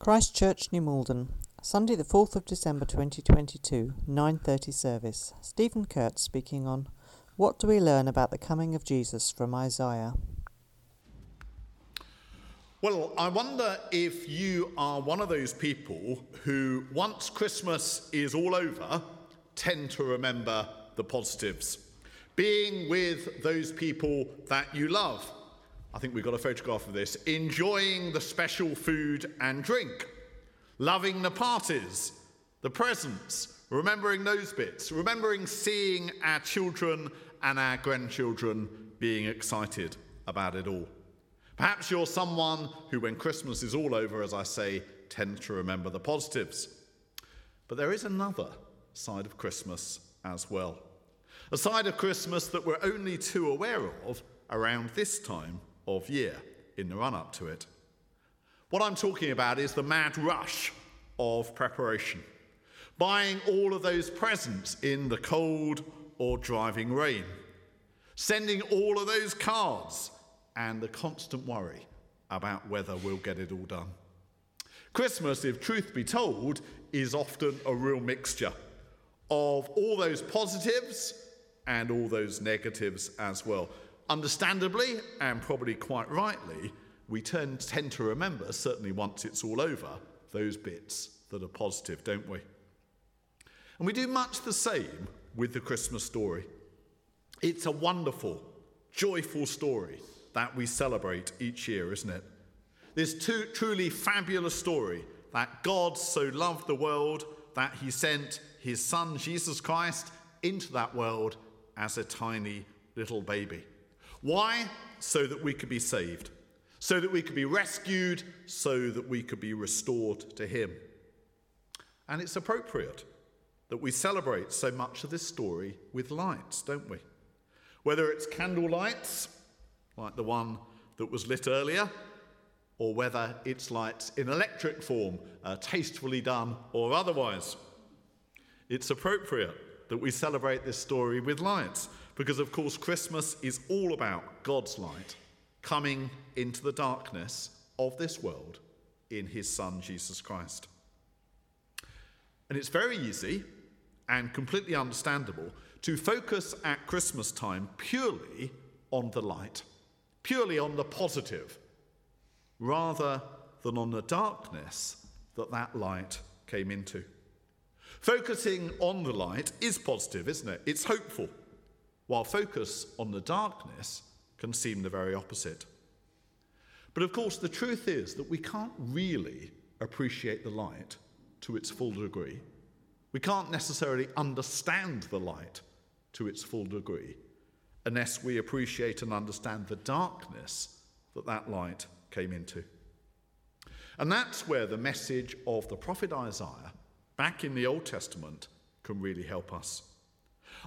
Christ Church, New Malden, Sunday the 4th of December 2022, 9:30 service. Stephen Kurtz speaking on What do we learn about the coming of Jesus from Isaiah? Well, I wonder if you are one of those people who, once Christmas is all over, tend to remember the positives. Being with those people that you love. I think we've got a photograph of this. Enjoying the special food and drink. Loving the parties, the presents, remembering those bits. Remembering seeing our children and our grandchildren being excited about it all. Perhaps you're someone who, when Christmas is all over, as I say, tends to remember the positives. But there is another side of Christmas as well. A side of Christmas that we're only too aware of around this time of year, in the run up to it. What I'm talking about is the mad rush of preparation. Buying all of those presents in the cold or driving rain. Sending all of those cards and the constant worry about whether we'll get it all done. Christmas, if truth be told, is often a real mixture of all those positives and all those negatives as well. Understandably, and probably quite rightly, we tend, tend to remember, certainly once it's all over, those bits that are positive, don't we? And we do much the same with the Christmas story. It's a wonderful, joyful story that we celebrate each year, isn't it? This two, truly fabulous story that God so loved the world that he sent his son, Jesus Christ, into that world as a tiny little baby. Why? So that we could be saved, so that we could be rescued, so that we could be restored to him. And it's appropriate that we celebrate so much of this story with lights, don't we? Whether it's candle lights like the one that was lit earlier, or whether it's lights in electric form, uh, tastefully done or otherwise. It's appropriate that we celebrate this story with lights, because of course, Christmas is all about God's light coming into the darkness of this world in his Son, Jesus Christ. And it's very easy and completely understandable to focus at Christmas time purely on the light purely on the positive rather than on the darkness that that light came into. Focusing on the light is positive, isn't it? It's hopeful, while focus on the darkness can seem the very opposite. But of course, the truth is that we can't really appreciate the light to its full degree. We can't necessarily understand the light to its full degree unless we appreciate and understand the darkness that that light came into. And that's where the message of the prophet Isaiah back in the Old Testament can really help us.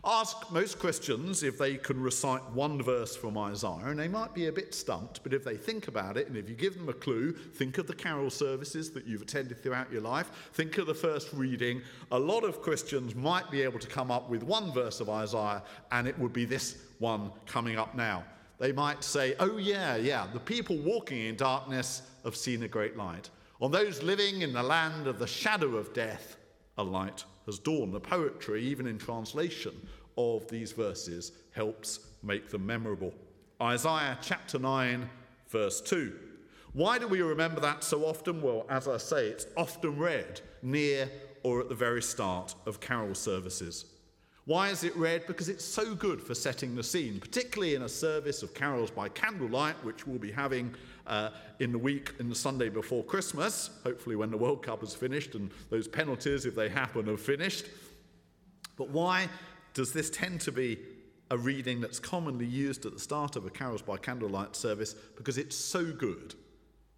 Ask most Christians if they can recite one verse from Isaiah, and they might be a bit stumped, but if they think about it, and if you give them a clue, think of the carol services that you've attended throughout your life, think of the first reading, a lot of Christians might be able to come up with one verse of Isaiah, and it would be this one coming up now. They might say, Oh, yeah, yeah, the people walking in darkness have seen a great light. On those living in the land of the shadow of death, a light has dawned. The poetry, even in translation of these verses, helps make them memorable. Isaiah chapter 9, verse 2. Why do we remember that so often? Well, as I say, it's often read near or at the very start of carol services. Why is it read? Because it's so good for setting the scene, particularly in a service of carols by candlelight, which we'll be having uh, in the week, in the Sunday before Christmas, hopefully when the World Cup is finished and those penalties, if they happen, have finished. But why does this tend to be a reading that's commonly used at the start of a carols by candlelight service? Because it's so good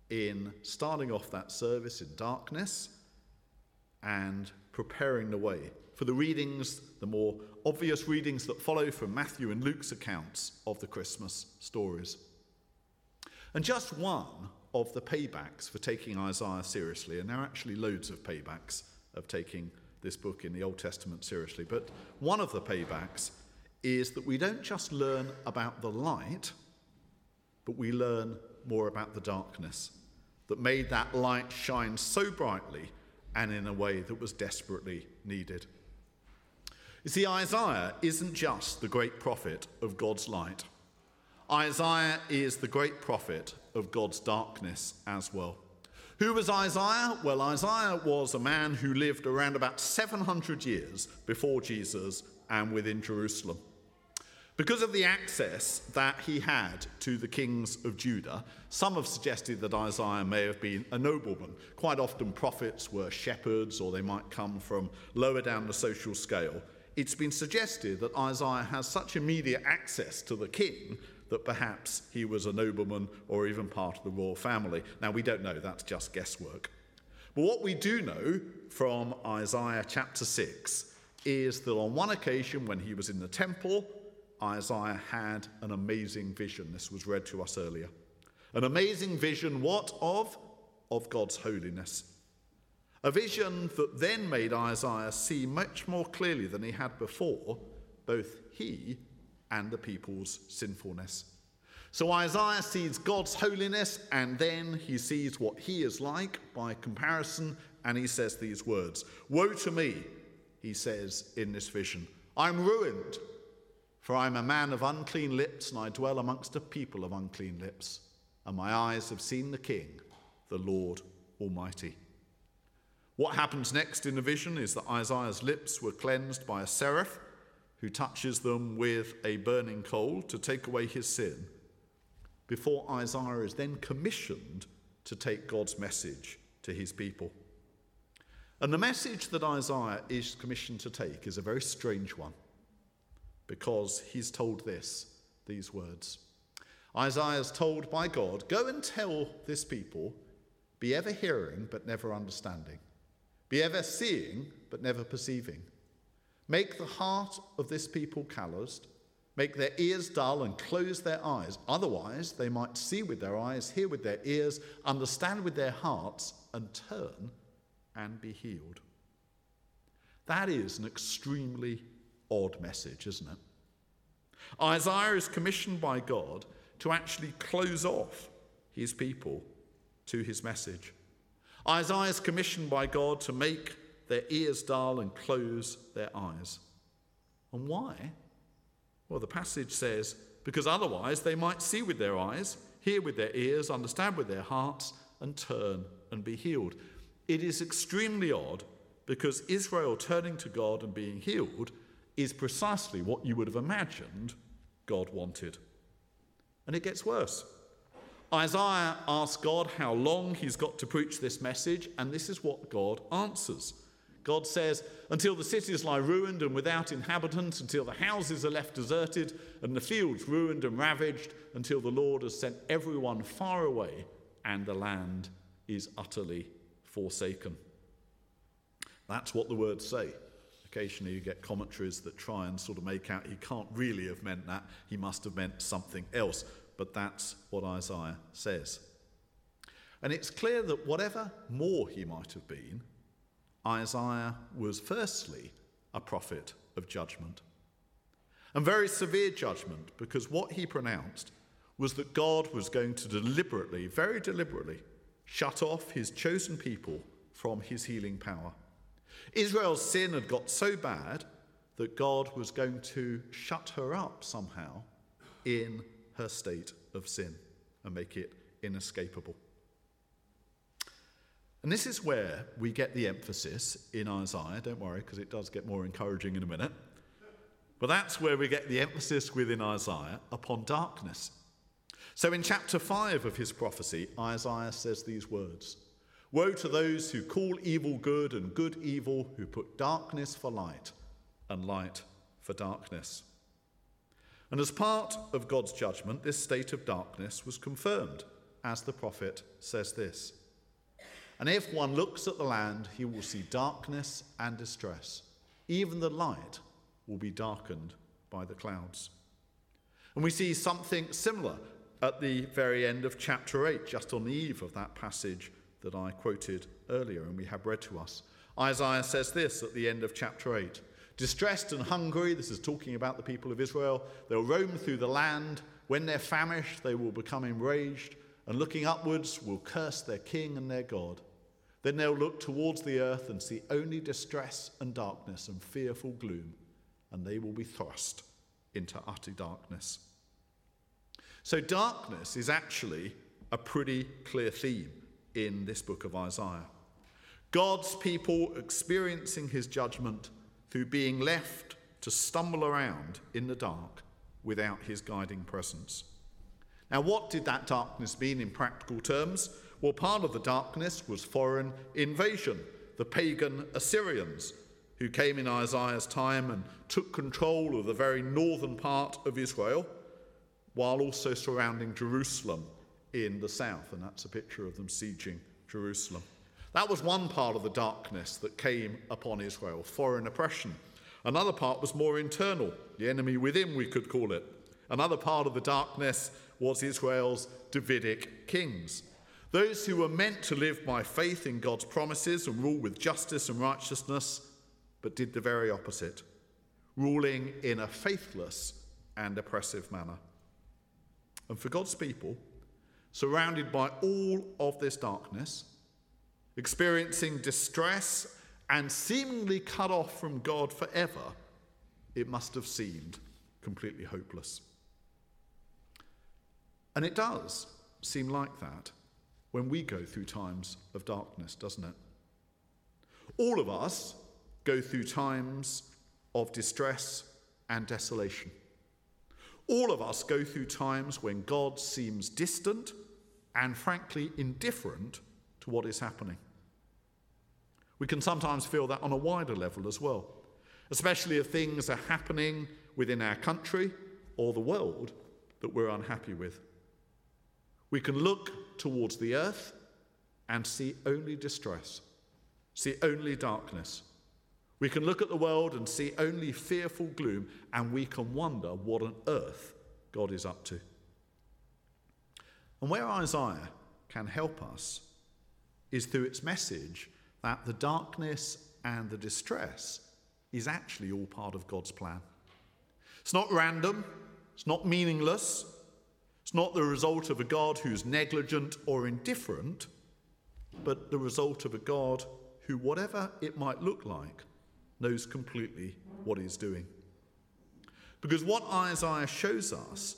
in starting off that service in darkness and preparing the way for the readings, the more obvious readings that follow from Matthew and Luke's accounts of the Christmas stories. And just one of the paybacks for taking Isaiah seriously, and there are actually loads of paybacks of taking this book in the Old Testament seriously, but one of the paybacks is that we don't just learn about the light, but we learn more about the darkness. that made that light shine so brightly and in a way that was desperately needed. You see, Isaiah isn't just the great prophet of God's light. Isaiah is the great prophet of God's darkness as well. Who was Isaiah? Well, Isaiah was a man who lived around about 700 years before Jesus and within Jerusalem. Because of the access that he had to the kings of Judah, some have suggested that Isaiah may have been a nobleman. Quite often, prophets were shepherds or they might come from lower down the social scale. It's been suggested that Isaiah has such immediate access to the king that perhaps he was a nobleman or even part of the royal family. Now, we don't know, that's just guesswork. But what we do know from Isaiah chapter 6 is that on one occasion when he was in the temple, Isaiah had an amazing vision. This was read to us earlier. An amazing vision, what of? Of God's holiness. A vision that then made Isaiah see much more clearly than he had before both he and the people's sinfulness. So Isaiah sees God's holiness and then he sees what he is like by comparison and he says these words Woe to me, he says in this vision. I'm ruined for I am a man of unclean lips, and I dwell amongst a people of unclean lips, and my eyes have seen the King, the Lord Almighty. What happens next in the vision is that Isaiah's lips were cleansed by a seraph who touches them with a burning coal to take away his sin, before Isaiah is then commissioned to take God's message to his people. And the message that Isaiah is commissioned to take is a very strange one because he's told this, these words. Isaiah is told by God, Go and tell this people, be ever hearing but never understanding, be ever seeing but never perceiving. Make the heart of this people calloused, make their ears dull and close their eyes. Otherwise, they might see with their eyes, hear with their ears, understand with their hearts, and turn and be healed. That is an extremely odd message, isn't it? Isaiah is commissioned by God to actually close off his people to his message. Isaiah is commissioned by God to make their ears dull and close their eyes. And why? Well, the passage says, because otherwise they might see with their eyes, hear with their ears, understand with their hearts, and turn and be healed. It is extremely odd because Israel turning to God and being healed is precisely what you would have imagined God wanted. And it gets worse. Isaiah asks God how long he's got to preach this message, and this is what God answers. God says, Until the cities lie ruined and without inhabitants, until the houses are left deserted and the fields ruined and ravaged, until the Lord has sent everyone far away and the land is utterly forsaken. That's what the words say. Occasionally, you get commentaries that try and sort of make out he can't really have meant that, he must have meant something else. But that's what Isaiah says. And it's clear that whatever more he might have been, Isaiah was firstly a prophet of judgment. And very severe judgment, because what he pronounced was that God was going to deliberately, very deliberately, shut off his chosen people from his healing power. Israel's sin had got so bad that God was going to shut her up somehow in her state of sin and make it inescapable. And this is where we get the emphasis in Isaiah. Don't worry, because it does get more encouraging in a minute. But that's where we get the emphasis within Isaiah upon darkness. So in chapter 5 of his prophecy, Isaiah says these words Woe to those who call evil good and good evil, who put darkness for light and light for darkness. And as part of God's judgment, this state of darkness was confirmed, as the prophet says this. And if one looks at the land, he will see darkness and distress. Even the light will be darkened by the clouds. And we see something similar at the very end of chapter 8, just on the eve of that passage that I quoted earlier and we have read to us. Isaiah says this at the end of chapter 8 Distressed and hungry, this is talking about the people of Israel, they'll roam through the land. When they're famished, they will become enraged, and looking upwards will curse their king and their God. Then they'll look towards the earth and see only distress and darkness and fearful gloom, and they will be thrust into utter darkness. So, darkness is actually a pretty clear theme in this book of Isaiah. God's people experiencing his judgment through being left to stumble around in the dark without his guiding presence. Now, what did that darkness mean in practical terms? Well, part of the darkness was foreign invasion, the pagan Assyrians, who came in Isaiah's time and took control of the very northern part of Israel, while also surrounding Jerusalem in the south. And that's a picture of them sieging Jerusalem. That was one part of the darkness that came upon Israel, foreign oppression. Another part was more internal, the enemy within, we could call it. Another part of the darkness was Israel's Davidic kings. Those who were meant to live by faith in God's promises and rule with justice and righteousness, but did the very opposite, ruling in a faithless and oppressive manner. And for God's people, surrounded by all of this darkness, experiencing distress and seemingly cut off from God forever, it must have seemed completely hopeless. And it does seem like that when we go through times of darkness, doesn't it? All of us go through times of distress and desolation. All of us go through times when God seems distant and, frankly, indifferent to what is happening. We can sometimes feel that on a wider level as well, especially if things are happening within our country or the world that we're unhappy with. We can look towards the earth and see only distress, see only darkness. We can look at the world and see only fearful gloom, and we can wonder what on earth God is up to. And where Isaiah can help us is through its message that the darkness and the distress is actually all part of God's plan. It's not random, it's not meaningless, it's not the result of a God who's negligent or indifferent, but the result of a God who, whatever it might look like, knows completely what he's doing. Because what Isaiah shows us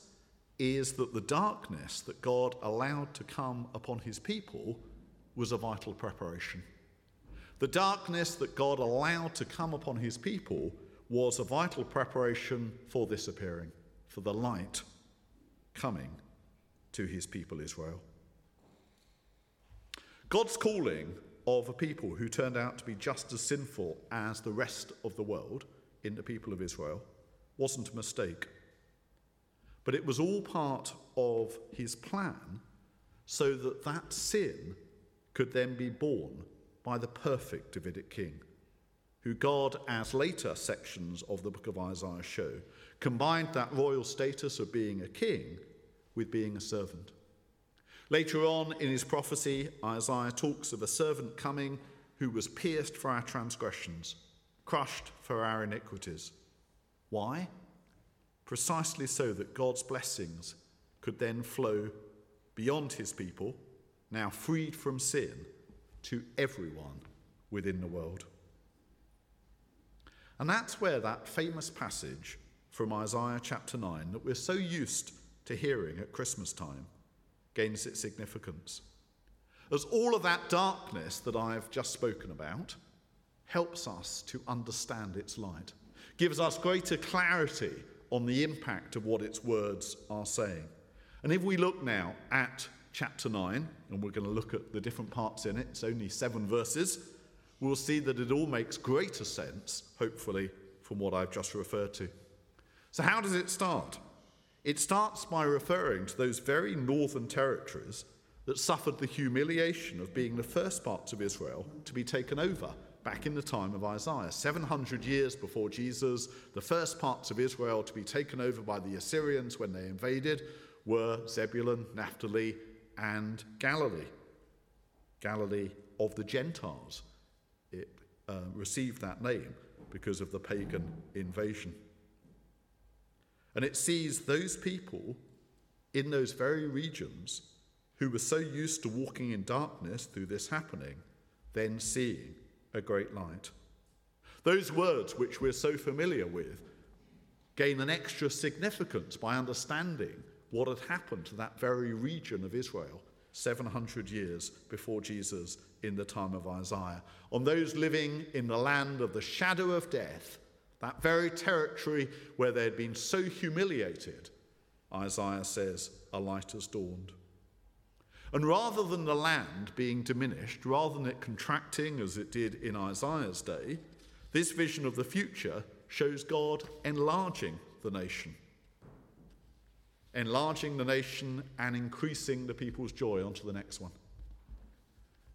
is that the darkness that God allowed to come upon his people was a vital preparation. The darkness that God allowed to come upon his people was a vital preparation for this appearing, for the light coming to his people Israel. God's calling of a people who turned out to be just as sinful as the rest of the world in the people of Israel wasn't a mistake. But it was all part of his plan so that that sin could then be borne by the perfect Davidic king, who God, as later sections of the book of Isaiah show, combined that royal status of being a king with being a servant. Later on in his prophecy, Isaiah talks of a servant coming who was pierced for our transgressions, crushed for our iniquities. Why? Precisely so that God's blessings could then flow beyond his people, now freed from sin, to everyone within the world. And that's where that famous passage from Isaiah chapter 9 that we're so used to hearing at Christmas time gains its significance. As all of that darkness that I've just spoken about helps us to understand its light, gives us greater clarity on the impact of what its words are saying. And if we look now at chapter 9, and we're going to look at the different parts in it, it's only seven verses, we'll see that it all makes greater sense, hopefully, from what I've just referred to. So, how does it start? It starts by referring to those very northern territories that suffered the humiliation of being the first parts of Israel to be taken over back in the time of Isaiah. 700 years before Jesus, the first parts of Israel to be taken over by the Assyrians when they invaded were Zebulun, Naphtali, and Galilee. Galilee of the Gentiles. Uh, received that name because of the pagan invasion. And it sees those people in those very regions who were so used to walking in darkness through this happening, then seeing a great light. Those words which we're so familiar with gain an extra significance by understanding what had happened to that very region of Israel 700 years before Jesus in the time of Isaiah. On those living in the land of the shadow of death, that very territory where they had been so humiliated, Isaiah says, a light has dawned. And rather than the land being diminished, rather than it contracting as it did in Isaiah's day, this vision of the future shows God enlarging the nation. Enlarging the nation and increasing the people's joy onto the next one.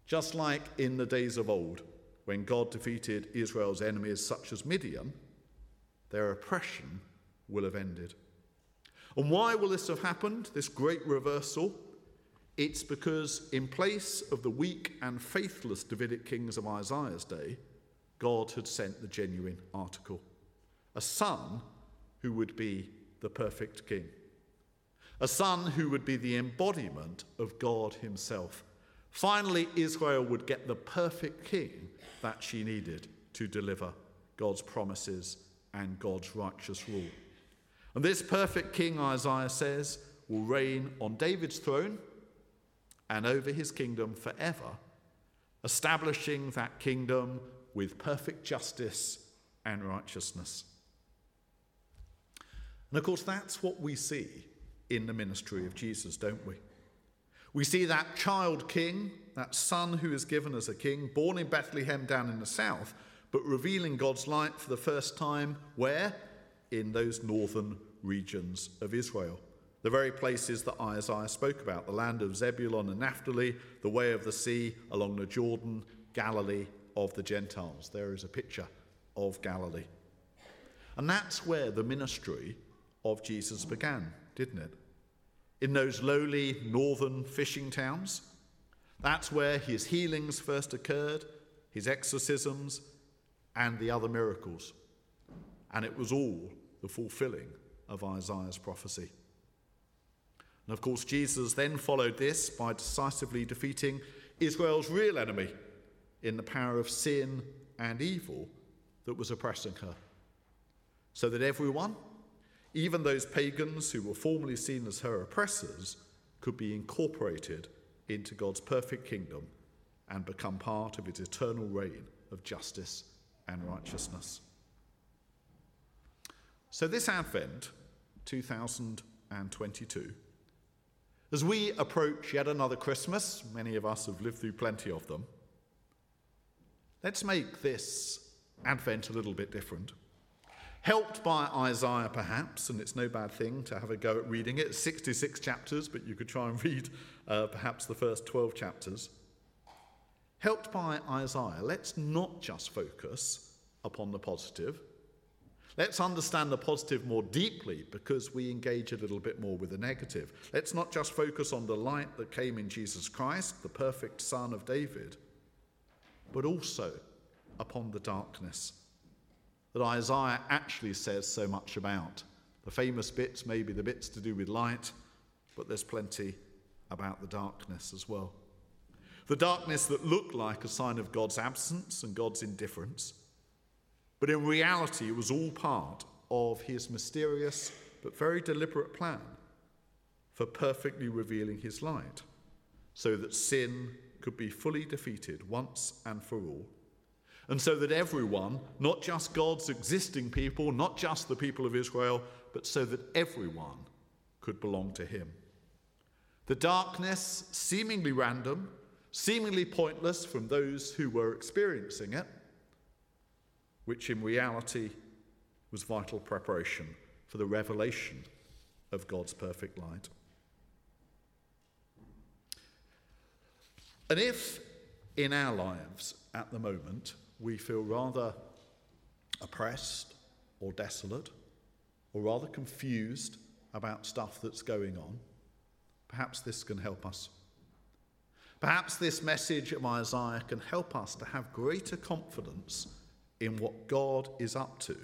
Just like in the days of old, when God defeated Israel's enemies such as Midian, their oppression will have ended. And why will this have happened, this great reversal? It's because, in place of the weak and faithless Davidic kings of Isaiah's day, God had sent the genuine article a son who would be the perfect king, a son who would be the embodiment of God Himself. Finally, Israel would get the perfect king that she needed to deliver God's promises and God's righteous rule. And this perfect king, Isaiah says, will reign on David's throne and over his kingdom forever, establishing that kingdom with perfect justice and righteousness. And of course, that's what we see in the ministry of Jesus, don't we? We see that child king, that son who is given as a king, born in Bethlehem down in the south, but revealing God's light for the first time where? In those northern regions of Israel. The very places that Isaiah spoke about the land of Zebulun and Naphtali, the way of the sea along the Jordan, Galilee of the Gentiles. There is a picture of Galilee. And that's where the ministry of Jesus began, didn't it? In those lowly northern fishing towns. That's where his healings first occurred, his exorcisms, and the other miracles. And it was all the fulfilling of Isaiah's prophecy. And of course, Jesus then followed this by decisively defeating Israel's real enemy in the power of sin and evil that was oppressing her. So that everyone, even those pagans who were formerly seen as her oppressors, could be incorporated into God's perfect kingdom and become part of its eternal reign of justice and righteousness. So, this Advent 2022, as we approach yet another Christmas, many of us have lived through plenty of them, let's make this Advent a little bit different. Helped by Isaiah, perhaps, and it's no bad thing to have a go at reading it. 66 chapters, but you could try and read uh, perhaps the first 12 chapters. Helped by Isaiah, let's not just focus upon the positive. Let's understand the positive more deeply because we engage a little bit more with the negative. Let's not just focus on the light that came in Jesus Christ, the perfect Son of David, but also upon the darkness that Isaiah actually says so much about. The famous bits, maybe the bits to do with light, but there's plenty about the darkness as well. The darkness that looked like a sign of God's absence and God's indifference. But in reality, it was all part of his mysterious but very deliberate plan for perfectly revealing his light so that sin could be fully defeated once and for all. And so that everyone, not just God's existing people, not just the people of Israel, but so that everyone could belong to him. The darkness, seemingly random, seemingly pointless from those who were experiencing it, which in reality was vital preparation for the revelation of God's perfect light. And if in our lives at the moment we feel rather oppressed or desolate, or rather confused about stuff that's going on, perhaps this can help us. Perhaps this message of Isaiah can help us to have greater confidence in what God is up to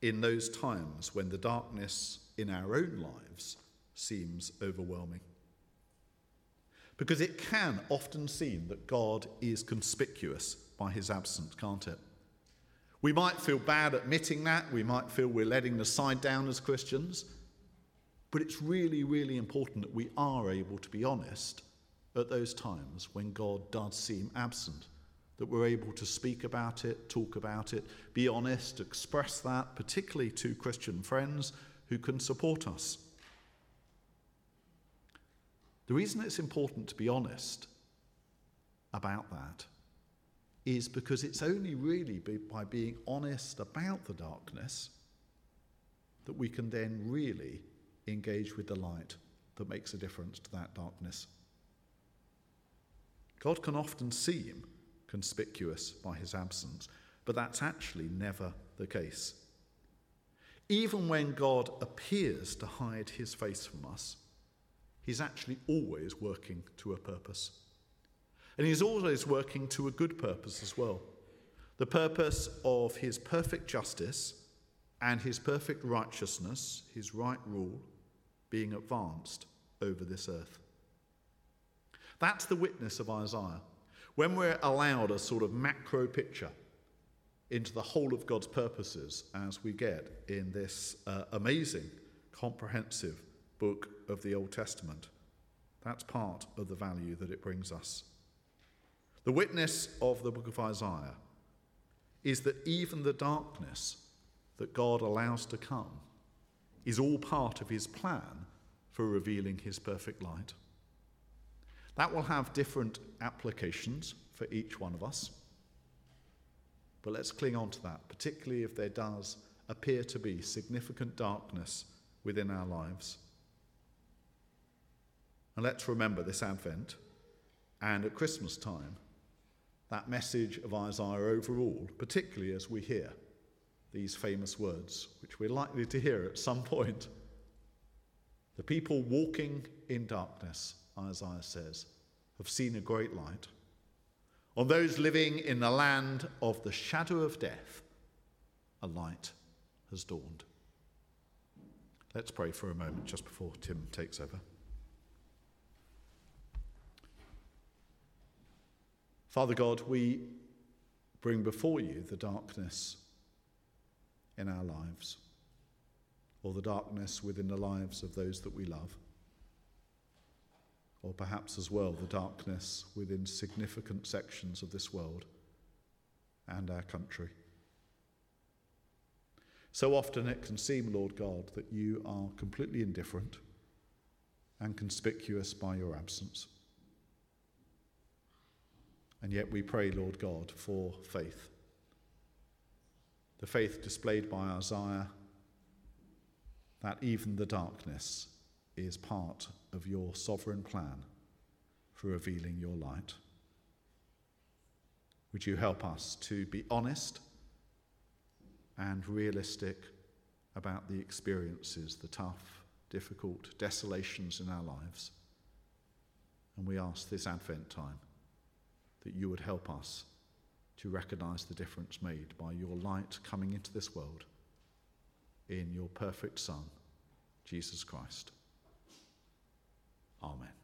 in those times when the darkness in our own lives seems overwhelming. Because it can often seem that God is conspicuous by his absence, can't it? We might feel bad admitting that. We might feel we're letting the side down as Christians. But it's really, really important that we are able to be honest at those times when God does seem absent, that we're able to speak about it, talk about it, be honest, express that, particularly to Christian friends who can support us. The reason it's important to be honest about that is because it's only really by being honest about the darkness that we can then really engage with the light that makes a difference to that darkness. God can often seem conspicuous by his absence, but that's actually never the case. Even when God appears to hide his face from us, he's actually always working to a purpose. And he's always working to a good purpose as well the purpose of his perfect justice and his perfect righteousness, his right rule, being advanced over this earth. That's the witness of Isaiah. When we're allowed a sort of macro picture into the whole of God's purposes, as we get in this uh, amazing, comprehensive book of the Old Testament, that's part of the value that it brings us. The witness of the book of Isaiah is that even the darkness that God allows to come is all part of his plan for revealing his perfect light. That will have different applications for each one of us. But let's cling on to that, particularly if there does appear to be significant darkness within our lives. And let's remember this Advent and at Christmas time that message of Isaiah overall, particularly as we hear these famous words, which we're likely to hear at some point. The people walking in darkness, Isaiah says, have seen a great light. On those living in the land of the shadow of death, a light has dawned. Let's pray for a moment just before Tim takes over. Father God, we bring before you the darkness in our lives, or the darkness within the lives of those that we love, or perhaps as well the darkness within significant sections of this world and our country. So often it can seem, Lord God, that you are completely indifferent and conspicuous by your absence. And yet we pray, Lord God, for faith. The faith displayed by Isaiah that even the darkness is part of your sovereign plan for revealing your light. Would you help us to be honest and realistic about the experiences, the tough, difficult desolations in our lives? And we ask this Advent time that you would help us to recognize the difference made by your light coming into this world in your perfect Son, Jesus Christ. Amen.